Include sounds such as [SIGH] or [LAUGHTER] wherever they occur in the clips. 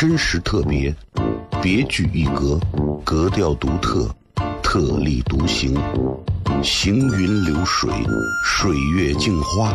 真实特别，别具一格，格调独特，特立独行，行云流水，水月镜花，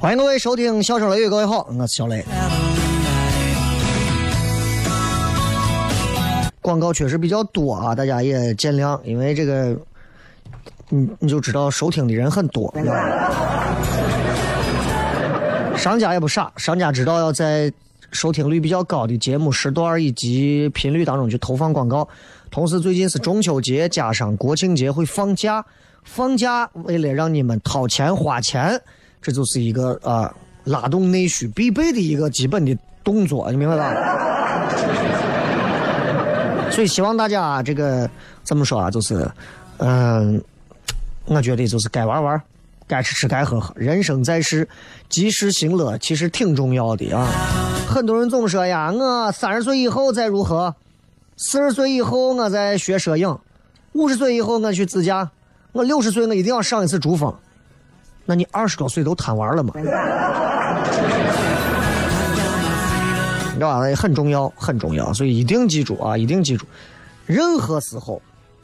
欢迎各位收听《笑声雷雨》，各位好，我是小雷。广告确实比较多啊，大家也见谅，因为这个，你你就知道收听的人很多。商家也不傻，商家知道要在收听率比较高的节目时段以及频率当中去投放广告。同时，最近是中秋节加上国庆节会放假，放假为了让你们掏钱花钱。这就是一个啊，拉动内需必备的一个基本的动作，你明白吧？[LAUGHS] 所以希望大家这个怎么说啊？就是，嗯，我觉得就是该玩玩，该吃吃，该喝喝。人生在世，及时行乐其实挺重要的啊。很多人总说呀，我三十岁以后再如何？四十岁以后我再学摄影，五十岁以后我去自驾，我六十岁我一定要上一次珠峰。那你二十多岁都贪玩了吗？你知道吧？很重要，很重要，所以一定记住啊！一定记住，任何时候，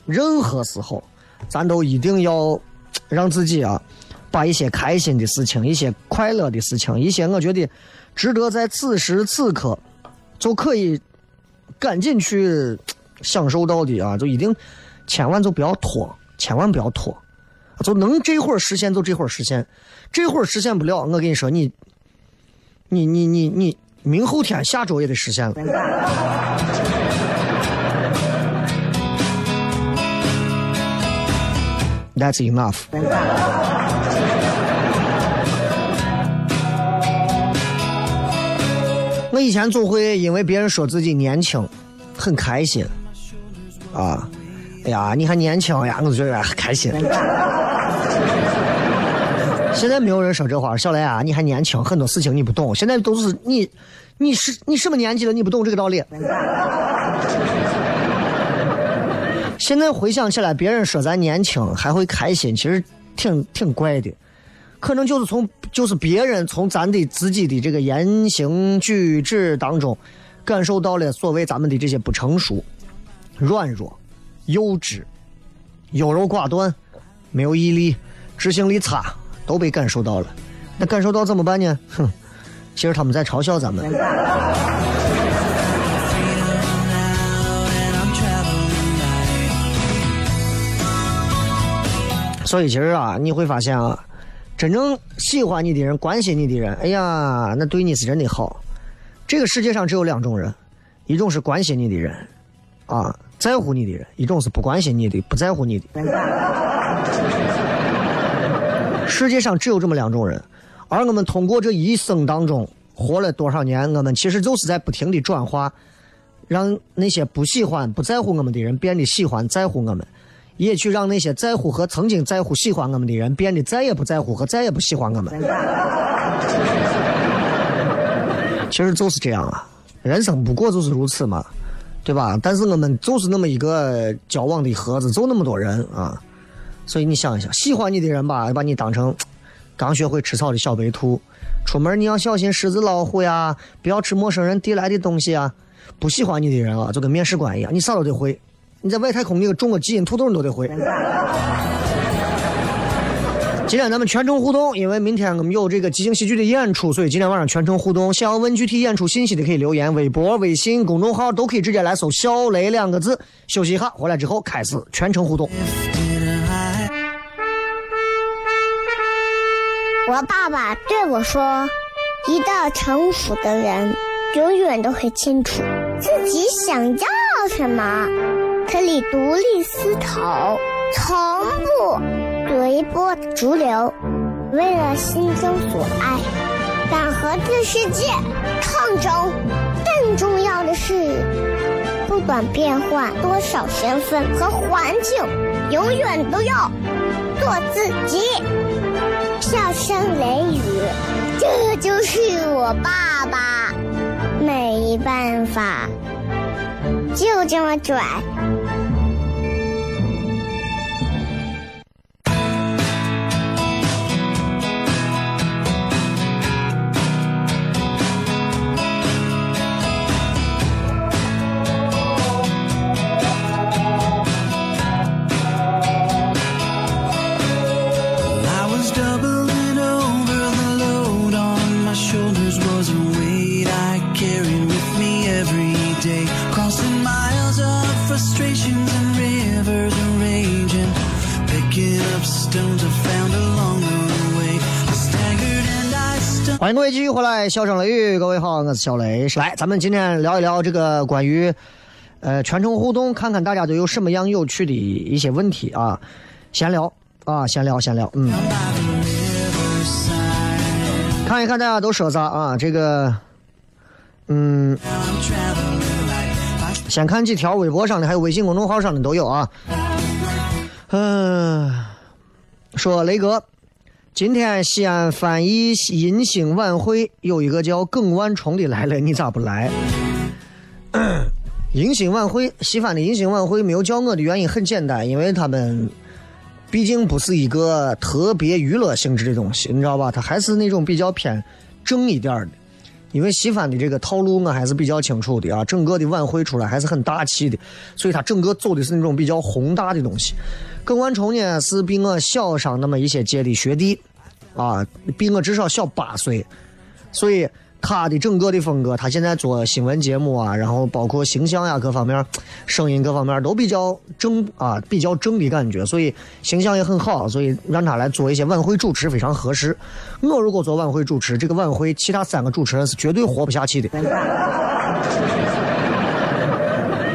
任何时候，咱都一定要让自己啊，把一些开心的事情、一些快乐的事情、一些我觉得值得在此时此刻就可以赶紧去享受到的啊，就一定千万就不要拖，千万不要拖。就能这会儿实现就这会儿实现，这会儿实现不了，我跟你说，你，你你你你，明后天下周也得实现了。That's enough。我以前总会因为别人说自己年轻，很开心，啊，哎呀，你还年轻呀，我就觉得开心。现在没有人说这话，小雷啊，你还年轻，很多事情你不懂。现在都是你，你是你什么年纪了？你不懂这个道理。现在回想起来，别人说咱年轻还会开心，其实挺挺怪的。可能就是从就是别人从咱的自己的这个言行举止当中，感受到了所谓咱们的这些不成熟、软弱、幼稚、优柔寡断、没有毅力、执行力差。都被感受到了，那感受到怎么办呢？哼，其实他们在嘲笑咱们。所以其实啊，你会发现啊，真正喜欢你的人、关心你的人，哎呀，那对你是真的好。这个世界上只有两种人，一种是关心你的人，啊，在乎你的人；一种是不关心你的、不在乎你的。世界上只有这么两种人，而我们通过这一生当中活了多少年，我们其实就是在不停的转化，让那些不喜欢、不在乎我们的人变得喜欢、在乎我们。也去让那些在乎和曾经在乎、喜欢我们的人变得再也不在乎和再也不喜欢我们。其实就是这样啊，人生不过就是如此嘛，对吧？但是我们就是那么一个交往的盒子，就那么多人啊。所以你想一想，喜欢你的人吧，把你当成 [TSK] 刚学会吃草的小白兔，出门你要小心狮子、老虎呀，不要吃陌生人递来的东西啊。不喜欢你的人啊，就跟面试官一样，你啥都得会。你在外太空，你个种个基因土豆你都得会。今天咱们全程互动，因为明天我们有这个即兴喜剧的演出，所以今天晚上全程互动。想要问具体演出信息的，可以留言微博、微信公众号都可以直接来搜“小雷”两个字。休息一下，回来之后开始全程互动。我爸爸对我说：“一个成熟的人，永远都会清楚自己想要什么。”可以独立思考，从不随波逐流，为了心中所爱，敢和这世界抗争。更重要的是，不管变换多少身份和环境，永远都要做自己。笑声雷雨，这就是我爸爸。没办法，就这么拽。欢迎各位继续回来，笑声雷雨，各位好，我是小雷。来，咱们今天聊一聊这个关于呃全程互动，看看大家都有什么样有趣的一些问题啊，闲聊啊，闲聊闲聊，嗯，看一看大家都说啥啊？这个，嗯，先看几条微博上的，还有微信公众号上的都有啊。嗯，说雷哥。今天西安翻译迎新晚会有一个叫耿万重的来了，你咋不来？迎新晚会，西安的迎新晚会没有叫我的原因很简单，因为他们毕竟不是一个特别娱乐性质的东西，你知道吧？它还是那种比较偏正一点的。因为西方的这个套路我还是比较清楚的啊，整个的晚会出来还是很大气的，所以他整个走的是那种比较宏大的东西。耿万冲呢是比我小上那么一些届的学弟。啊，比我至少小八岁，所以他的整个的风格，他现在做新闻节目啊，然后包括形象呀各方面，声音各方面都比较正啊，比较正的感觉，所以形象也很好，所以让他来做一些晚会主持非常合适。我如果做晚会主持，这个晚会其他三个主持人是绝对活不下去的。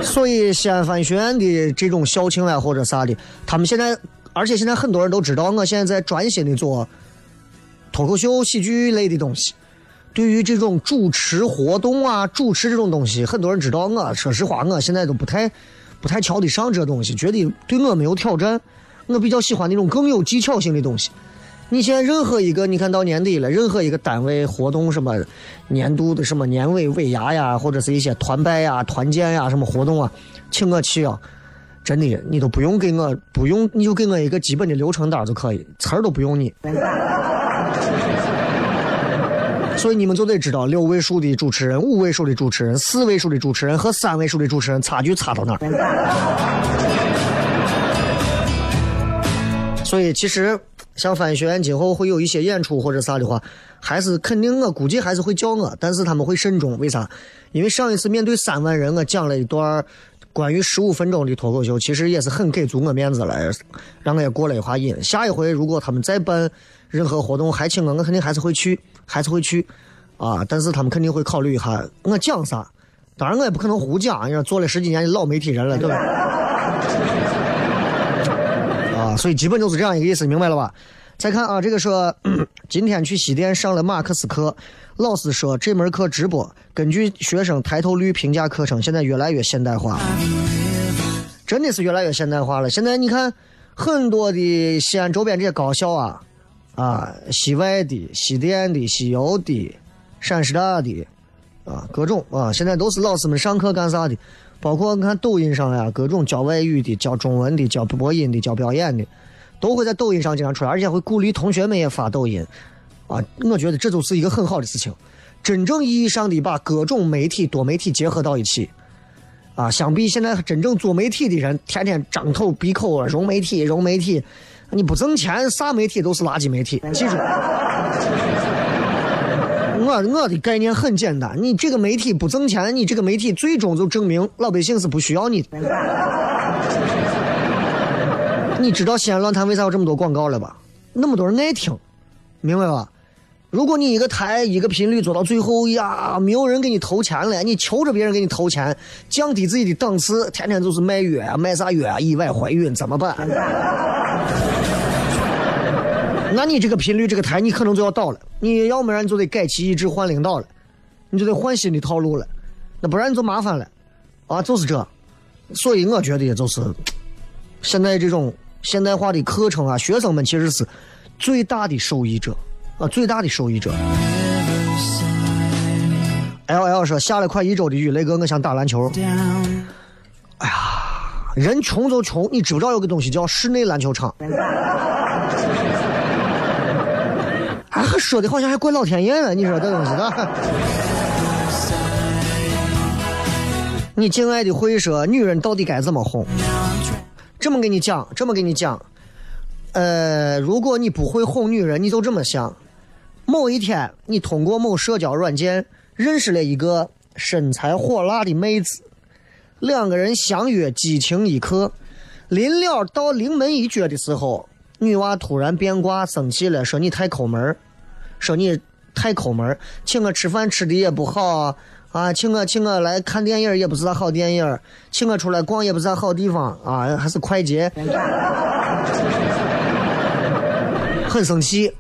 所以西安翻学院的这种校庆啊或者啥的，他们现在，而且现在很多人都知道，我现在在专心的做。脱口秀、喜剧类的东西，对于这种主持活动啊、主持这种东西，很多人知道我。说实话，我现在都不太、不太瞧得上这东西，觉得对我没有挑战。我比较喜欢那种更有技巧性的东西。你现在任何一个，你看到年底了，任何一个单位活动什么年度的什么年尾尾牙呀，或者是一些团拜呀、团建呀什么活动啊，请我去啊，真的，你都不用给我，不用，你就给我一个基本的流程单就可以，词儿都不用你。所以你们就得知道，六位数的主持人、五位数的主持人、四位数的主持人和三位数的主持人差距差到哪儿。所以其实像翻译学院今后会有一些演出或者啥的话，还是肯定我估计还是会叫我，但是他们会慎重。为啥？因为上一次面对三万人，我讲了一段关于十五分钟的脱口秀，其实也是很给足我面子了，让我也过了一下瘾。下一回如果他们再办任何活动还请我，我肯定还是会去，还是会去啊。但是他们肯定会考虑一下我讲啥。当然我也不可能胡讲，因为做了十几年的老媒体人了，对吧？[LAUGHS] 啊，所以基本就是这样一个意思，明白了吧？再看啊，这个说 [CLEARS THROAT] 今天去西电上了马克思课，老师说这门课直播，根据学生抬头率评价课程，现在越来越现代化，真的是越来越现代化了。现在你看很多的西安周边这些高校啊，啊，西外的、西电的、西邮的、陕师大的，啊，各种啊，现在都是老师们上课干啥的？包括你看抖音上呀，各种教外语的、教中文的、教播音的、教表演的。都会在抖音上经常出来，而且会鼓励同学们也发抖音，啊，我觉得这就是一个很好的事情，真正意义上的把各种媒体、多媒体结合到一起，啊，相比现在真正做媒体的人天天张口闭口啊，融媒体、融媒体，你不挣钱，啥媒体都是垃圾媒体。记住，我我的概念很简单，你这个媒体不挣钱，你这个媒体最终就证明老百姓是不需要你的。你知道西安论坛为啥有这么多广告了吧？那么多人爱听，明白吧？如果你一个台一个频率做到最后呀，没有人给你投钱了，你求着别人给你投钱，降低自己的档次，天天就是卖药啊，卖啥药啊？意外怀孕怎么办？那你这个频率这个台你可能就要倒了，你要不然就得改旗易帜换领导了，你就得换新的套路了，那不然你就麻烦了，啊，就是这，所以我觉得就是现在这种。现代化的课程啊，学生们其实是最大的受益者啊，最大的受益者。L L 说下了快一周的雨，雷哥，我想打篮球。哎呀，人穷就穷，你知不知道有个东西叫室内篮球场？说的好像还怪老天爷呢，你说这东西的。你敬爱的会说，女人到底该怎么哄？这么跟你讲，这么跟你讲，呃，如果你不会哄女人，你就这么想：某一天，你通过某社交软件认识了一个身材火辣的妹子，两个人相约激情一刻，临了到临门一脚的时候，女娃突然变卦，生气了，说你太抠门说你太抠门请我吃饭吃的也不好。啊，请我请我来看电影也不是啥好电影，请我出来逛也不是啥好地方啊，还是快捷，很生气，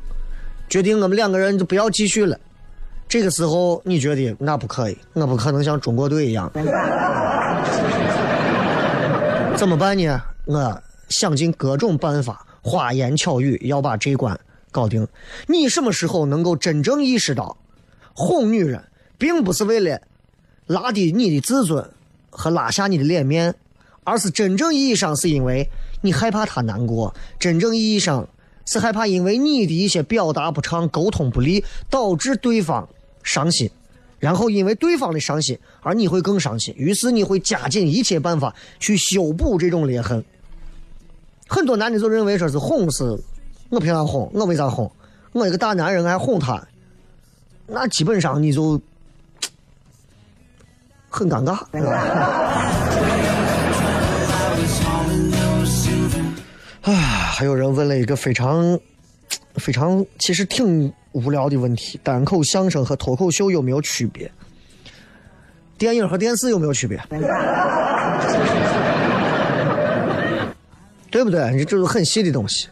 决定我们两个人就不要继续了。这个时候你觉得那不可以，我不可能像中国队一样，怎么办呢？我想尽各种办法，花言巧语要把这关搞定。你什么时候能够真正意识到哄女人？并不是为了拉低你的自尊和拉下你的脸面，而是真正意义上是因为你害怕她难过，真正意义上是害怕因为你的一些表达不畅、沟通不利，导致对方伤心，然后因为对方的伤心而你会更伤心，于是你会加紧一切办法去修补这种裂痕。很多男的就认为说是哄是，我凭啥哄？我为啥哄？我一个大男人还哄他？那基本上你就。很尴尬。[LAUGHS] 唉，还有人问了一个非常、非常其实挺无聊的问题：单口相声和脱口秀有没有区别？电影和电视有没有区别？[LAUGHS] 对不对？你这是很细的东西。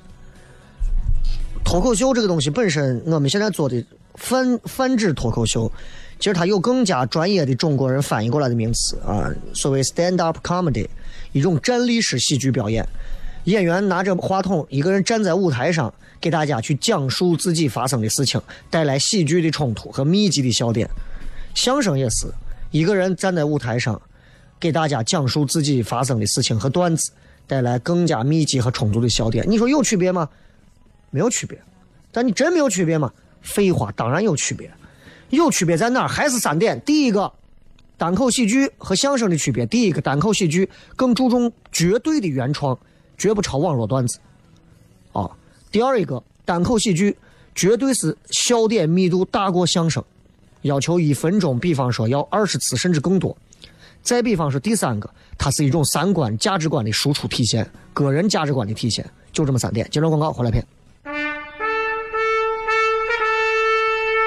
脱口秀这个东西本身，我们现在做的泛泛指脱口秀。其实它有更加专业的中国人翻译过来的名词啊，所谓 stand up comedy，一种站立式喜剧表演。演员拿着话筒，一个人站在舞台上，给大家去讲述自己发生的事情，带来喜剧的冲突和密集的笑点。相声也是一个人站在舞台上，给大家讲述自己发生的事情和段子，带来更加密集和充足的笑点。你说有区别吗？没有区别。但你真没有区别吗？废话，当然有区别。有区别在哪儿？还是三点。第一个，单口喜剧和相声的区别。第一个，单口喜剧更注重绝对的原创，绝不抄网络段子。啊，第二一个，单口喜剧绝对是笑点密度大过相声，要求一分钟，比方说要二十次甚至更多。再比方说第三个，它是一种三观、价值观的输出体现，个人价值观的体现，就这么三点。接着广告，回来片。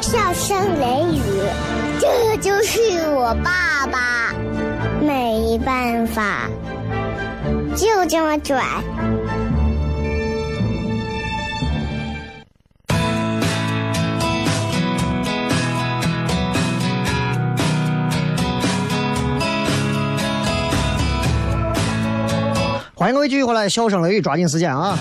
笑声雷雨，这就是我爸爸，没办法，就这么拽。欢迎各位继续回来，笑声雷雨，抓紧时间啊！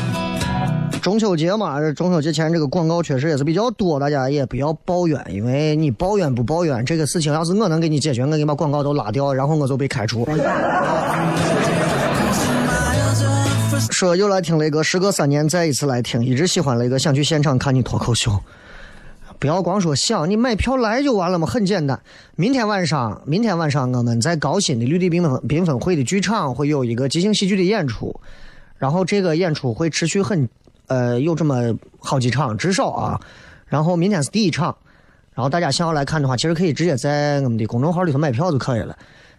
中秋节嘛，这中秋节前这个广告确实也是比较多，大家也不要抱怨，因为你抱怨不抱怨这个事情，要是我能给你解决，我给你把广告都拉掉，然后我就被开除。[LAUGHS] 说又来听雷哥，时隔三年再一次来听，一直喜欢雷哥，想去现场看你脱口秀。不要光说想，你买票来就完了嘛，很简单。明天晚上，明天晚上我们在高新的绿地缤纷缤纷汇的剧场会有一个即兴喜剧的演出，然后这个演出会持续很。呃，有这么好几场，至少啊。然后明天是第一场，然后大家想要来看的话，其实可以直接在我们的公众号里头买票就可以了。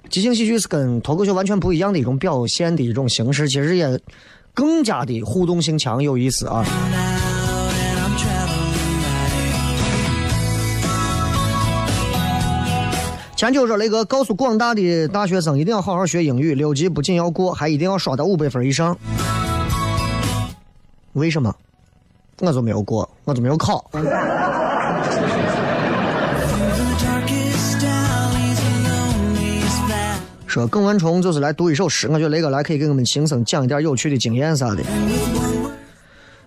即兴喜剧是跟脱口秀完全不一样的一种表现的一种形式，其实也更加的互动性强，有意思啊。前秋说雷哥告诉广大的大学生，一定要好好学英语，六级不仅要过，还一定要刷到五百分以上。为什么？我就没有过，我就没有考。[LAUGHS] 说耿文虫就是来读一首诗，我觉得雷哥来可以给我们轻松讲一点有趣的经验啥的。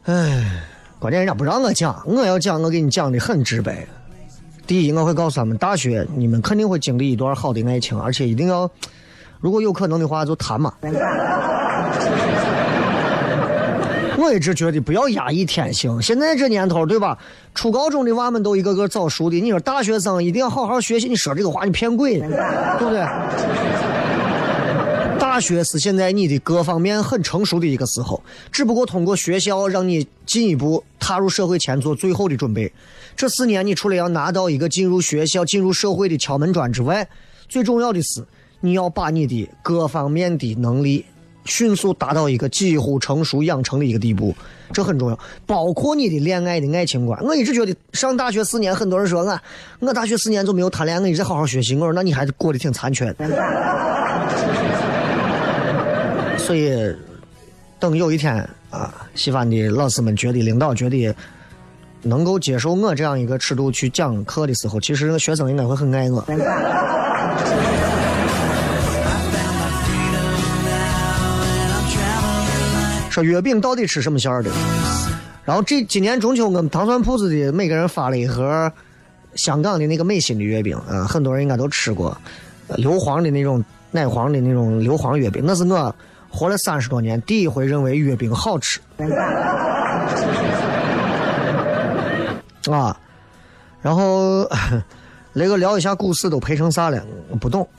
唉，关键人家不让我讲，我要讲，我给你讲的很直白。第一，我会告诉他们，大学你们肯定会经历一段好的爱情，而且一定要，如果有可能的话就谈嘛。我一直觉得不要压抑天性。现在这年头，对吧？初高中的娃们都一个个早熟的。你说大学生一定要好好学习，你说这个话你骗鬼，对不对？[LAUGHS] 大学是现在你的各方面很成熟的一个时候，只不过通过学校让你进一步踏入社会前做最后的准备。这四年你除了要拿到一个进入学校、进入社会的敲门砖之外，最重要的是你要把你的各方面的能力。迅速达到一个几乎成熟养成的一个地步，这很重要。包括你的恋爱的爱情观。我一直觉得上大学四年，很多人说我，我大学四年就没有谈恋爱，我一直好好学习。我说那你还过得挺残缺。所以，等有一天啊，西方的老师们觉得，领导觉得能够接受我这样一个尺度去讲课的时候，其实学生应该会很爱我。说月饼到底吃什么馅儿的？然后这今年中秋，我们糖蒜铺子的每个人发了一盒香港的那个美心的月饼啊，很多人应该都吃过，硫磺的那种奶黄的那种硫磺月饼，那是我活了三十多年第一回认为月饼好吃啊。然后 [LAUGHS] 那个聊一下股市都赔成啥了？不懂。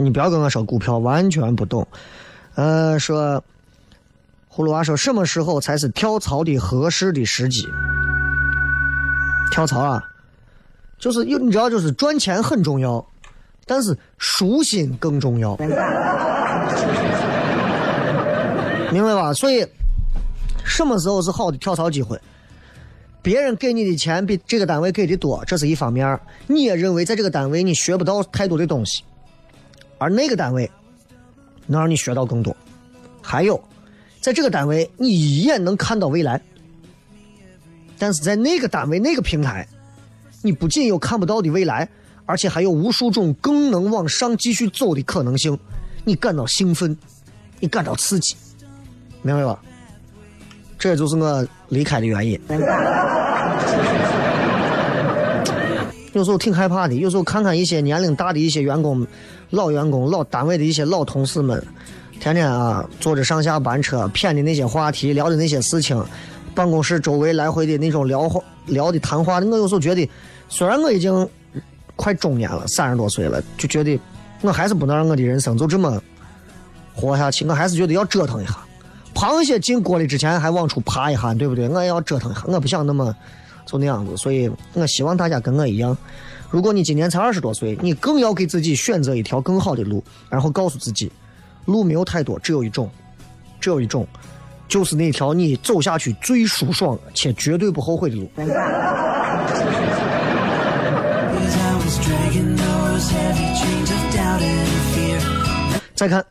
你不要跟我说股票，完全不懂。呃，说葫芦娃说什么时候才是跳槽的合适的时机？跳槽啊，就是有你知道，就是赚钱很重要，但是舒心更重要，明白吧？所以什么时候是好的跳槽机会？别人给你的钱比这个单位给的多，这是一方面，你也认为在这个单位你学不到太多的东西。而那个单位能让你学到更多，还有，在这个单位你一眼能看到未来，但是在那个单位那个平台，你不仅有看不到的未来，而且还有无数种更能往上继续走的可能性，你感到兴奋，你感到刺激，明白吧？这就是我离开的原因。有时候挺害怕的。有时候看看一些年龄大的一些员工、老员工、老单位的一些老同事们，天天啊坐着上下班车，谝的那些话题，聊的那些事情，办公室周围来回的那种聊话、聊的谈话，我有时候觉得，虽然我已经快中年了，三十多岁了，就觉得我还是不能让我的人生就这么活下去，我还是觉得要折腾一下。螃蟹进锅里之前还往出爬一下，对不对？我也要折腾一下，我不想那么就那样子。所以我希望大家跟我一样，如果你今年才二十多岁，你更要给自己选择一条更好的路，然后告诉自己，路没有太多，只有一种，只有一种，就是那条你走下去最舒爽且绝对不后悔的路。再看。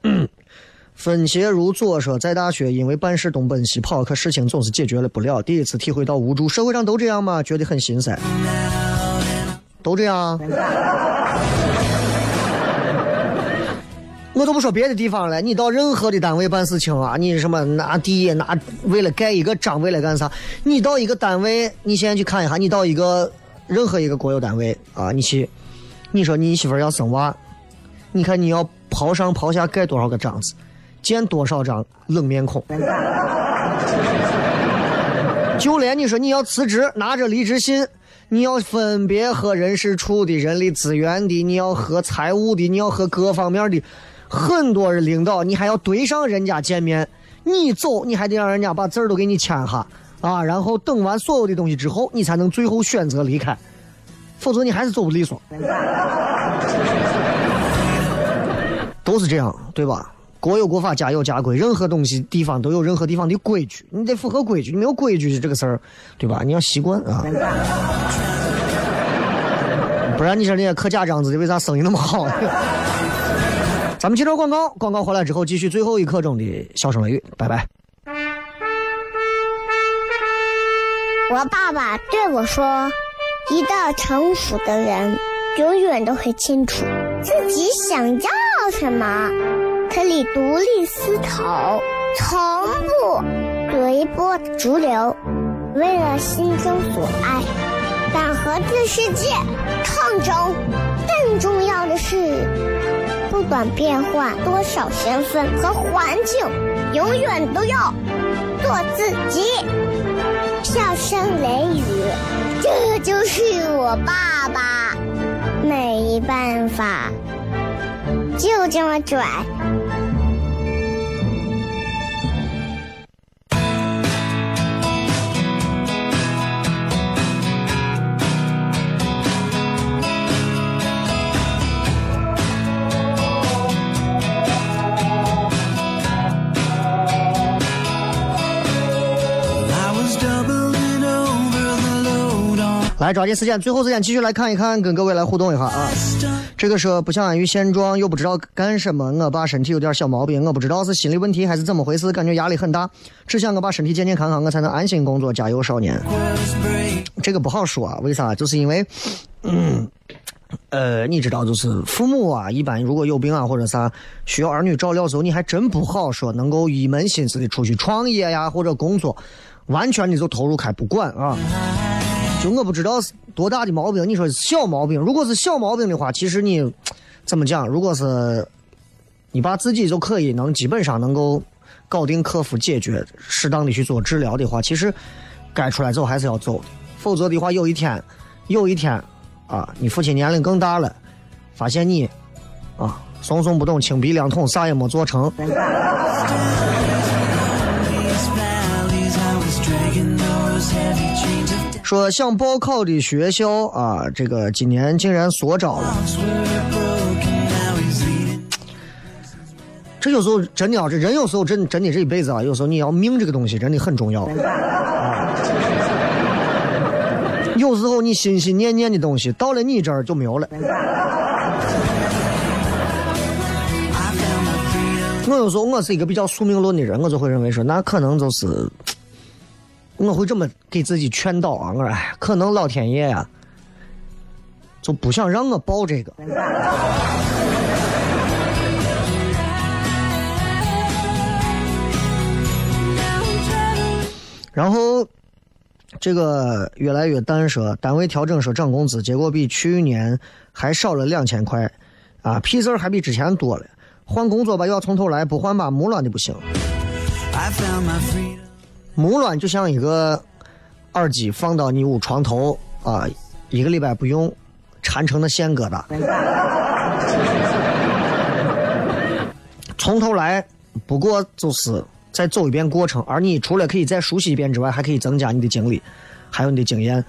分鞋如左说，在大学因为办事东奔西跑，可事情总是解决了不了。第一次体会到无助，社会上都这样吗？觉得很心塞。都这样。[LAUGHS] 我都不说别的地方了，你到任何的单位办事情啊，你什么拿地拿为了盖一个章，为了干啥？你到一个单位，你现在去看一下，你到一个任何一个国有单位啊，你去，你说你媳妇要生娃，你看你要刨上刨下盖多少个章子？见多少张冷面孔？就连你说你要辞职，拿着离职信，你要分别和人事处的、人力资源的，你要和财务的，你要和各方面的很多人领导，你还要对上人家见面。你走，你还得让人家把字儿都给你签下啊，然后等完所有的东西之后，你才能最后选择离开，否则你还是走不利索。都是这样，对吧？国有国法，家有家规，任何东西地方都有任何地方的规矩，你得符合规矩，你没有规矩这个事儿，对吧？你要习惯啊，不然你说那些刻假章子的为啥生意那么好？[LAUGHS] 咱们接着广告，广告回来之后继续最后一刻钟的笑声雷雨，拜拜。我爸爸对我说：“一个成熟的人，永远都会清楚自己想要什么。”可以独立思考，从不随波逐流，为了心中所爱，敢和这世界抗争。更重要的是，不管变换多少身份和环境，永远都要做自己。笑声雷雨，这就是我爸爸。没办法，就这么拽。来抓紧时间，最后时间继续来看一看，跟各位来互动一下啊。这个说不想安于现状，又不知道干什么。我爸身体有点小毛病，我不知道是心理问题还是怎么回事，感觉压力很大。只想我爸身体健健康康，我才能安心工作。加油，少年。这个不好说啊，为啥？就是因为，嗯，呃，你知道，就是父母啊，一般如果有病啊或者啥需要儿女照料的时候，你还真不好说能够一门心思的出去创业呀或者工作，完全的就投入开不管啊。就我不知道是多大的毛病，你说小毛病，如果是小毛病的话，其实你怎么讲？如果是你把自己就可以能基本上能够搞定、克服、解决，适当的去做治疗的话，其实该出来走还是要走的。否则的话，有一天，有一天啊，你父亲年龄更大了，发现你啊怂怂不懂、轻鼻两桶，啥也没做成。说想报考的学校啊，这个今年竟然缩招了。这有时候真的啊，这人有时候真真的这一辈子啊，有时候你要命这个东西真的很重要。啊、有时候你心心念念的东西，到了你这儿就没有了。我有时候我是一个比较宿命论的人，我就会认为说，那可能就是。我会这么给自己劝导啊！我说，哎，可能老天爷呀，就不想让我报这个。然后这个越来越淡说，单位调整说涨工资，结果比去年还少了两千块，啊，屁事还比之前多了。换工作吧，又要从头来，不换吧，木乱的不行。I found my 木卵就像一个耳机放到你屋床头啊，一个礼拜不用，缠成的线疙瘩。从头来，不过就是再走一遍过程，而你除了可以再熟悉一遍之外，还可以增加你的经历，还有你的经验。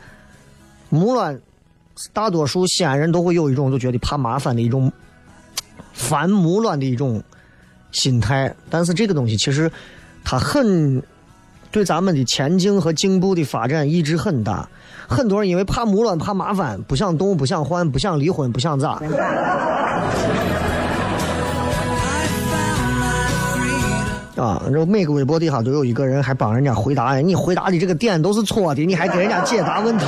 木卵，大多数西安人都会有一种就觉得怕麻烦的一种。烦木卵的一种心态，但是这个东西其实它很对咱们的前进和进步的发展意志很大。很多人因为怕磨乱、怕麻烦，不想动、不想换、不想离婚、不想咋。啊，然后每个微博底下都有一个人还帮人家回答，你回答的这个点都是错的，你还给人家解答问题。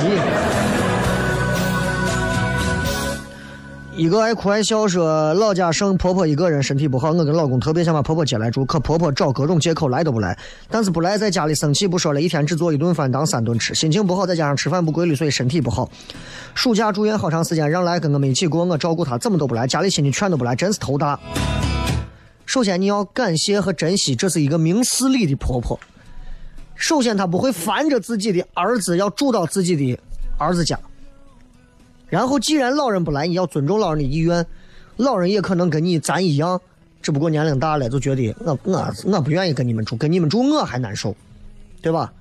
一个爱哭爱笑说老家剩婆婆一个人身体不好，我跟老公特别想把婆婆接来住，可婆婆找各种借口来都不来。但是不来在家里生气不说了，一天只做一顿饭当三顿吃，心情不好再加上吃饭不规律，所以身体不好。暑假住院好长时间，让来跟我们一起过，我照顾她怎么都不来，家里亲戚劝都不来，真是头大。首先你要感谢和珍惜，这是一个明事理的婆婆。首先她不会烦着自己的儿子要住到自己的儿子家。然后，既然老人不来，你要尊重老人的意愿。老人也可能跟你咱一样，只不过年龄大了，就觉得我我我不愿意跟你们住，跟你们住我还难受，对吧？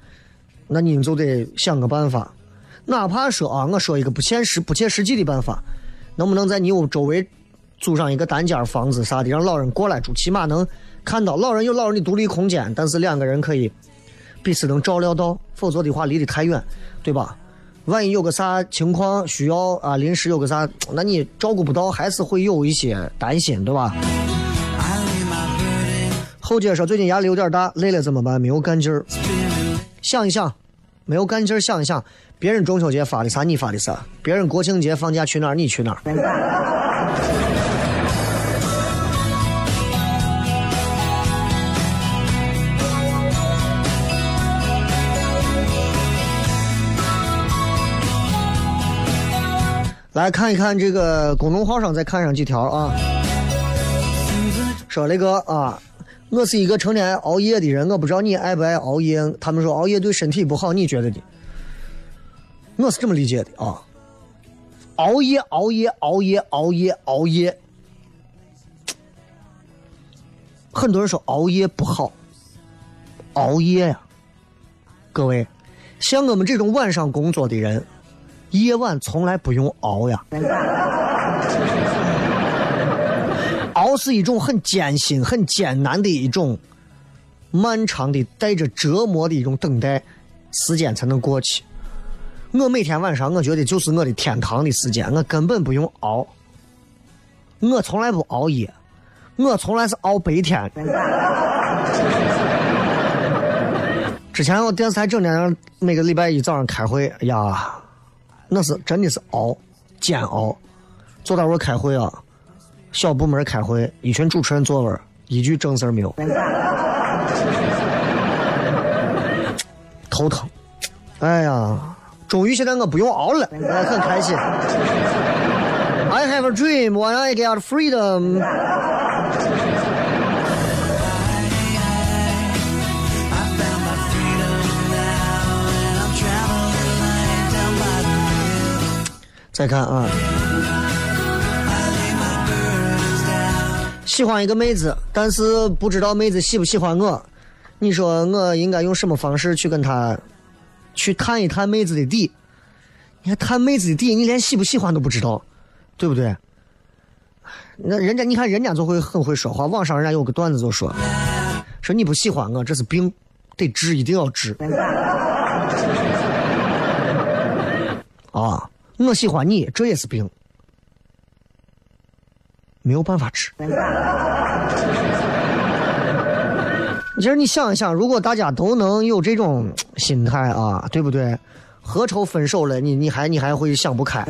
那你们就得想个办法，哪怕说啊，我说一个不现实、不切实际的办法，能不能在你屋周围租上一个单间房子啥的，让老人过来住，起码能看到老人有老人的独立空间，但是两个人可以彼此能照料到，否则的话离得太远，对吧？万一有个啥情况需要啊，临时有个啥，[TSK] 那你照顾不到，还是会有一些担心，对吧？后姐说最近压力有点大，累了怎么办？没有干劲儿。想一想，没有干劲儿，想一想，别人中秋节发的啥，你发的啥？别人国庆节放假去哪儿，你去哪儿？来看一看这个公众号上再看上几条啊。说那个啊，我是一个成天熬夜的人，我不知道你爱不爱熬夜。他们说熬夜对身体不好，你觉得呢？我是这么理解的啊。熬夜，熬夜，熬夜，熬夜，熬夜。很多人说熬夜不好，熬夜呀，各位，像我们这种晚上工作的人。夜晚从来不用熬呀，熬是一种很艰辛、很艰难的一种漫长的、带着折磨的一种等待，时间才能过去。我每天晚上，我觉得就是我的天堂的时间，我根本不用熬。我从来不熬夜，我从来是熬白天。之前我电视台整天每个礼拜一早上开会，呀。那是真的是熬，煎熬，坐到我开会啊，小部门开会，一群主持人坐那儿，一句正事儿没有，头疼。哎呀，终于现在我不用熬了，我很开心。I have a dream when I get freedom. 再看啊，喜欢一个妹子，但是不知道妹子喜不喜欢我。你说我应该用什么方式去跟她去探一探妹子的底？你看探妹子的底，你连喜不喜欢都不知道，对不对？那人家你看人家就会很会说话。网上人家有个段子就说，说你不喜欢我这是病，得治，一定要治。啊。我喜欢你，这也是病，没有办法治。其实你想一想，如果大家都能有这种心态啊，对不对？何愁分手了？你你还你还会想不开？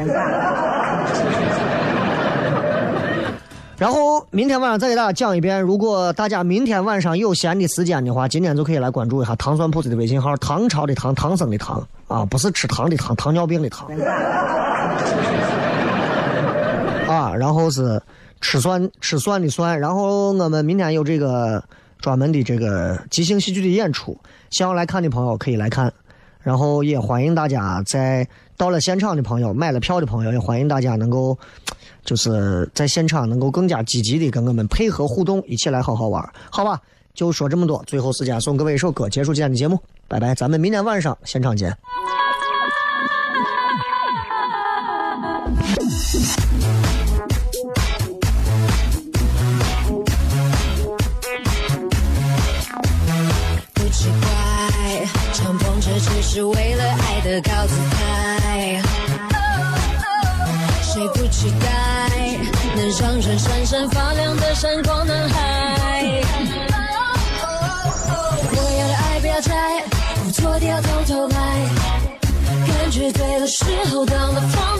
然后明天晚上再给大家讲一遍，如果大家明天晚上有闲的时间的话，今天就可以来关注一下糖蒜铺子的微信号，唐朝的唐，唐僧的唐啊，不是吃糖的糖，糖尿病的糖。啊，然后是吃蒜吃蒜的蒜，然后我们明天有这个专门的这个即兴喜剧的演出，想要来看的朋友可以来看，然后也欢迎大家在到了现场的朋友，买了票的朋友也欢迎大家能够就是在现场能够更加积极的跟我们配合互动，一起来好好玩，好吧？就说这么多，最后时间送各位一首歌，结束今天的节目，拜拜，咱们明天晚上现场见。是为了爱的高姿态，谁不期待能上升闪闪发亮的闪光男孩？我要的爱不要拆，不错的要从头来，感觉对了时候，到了放。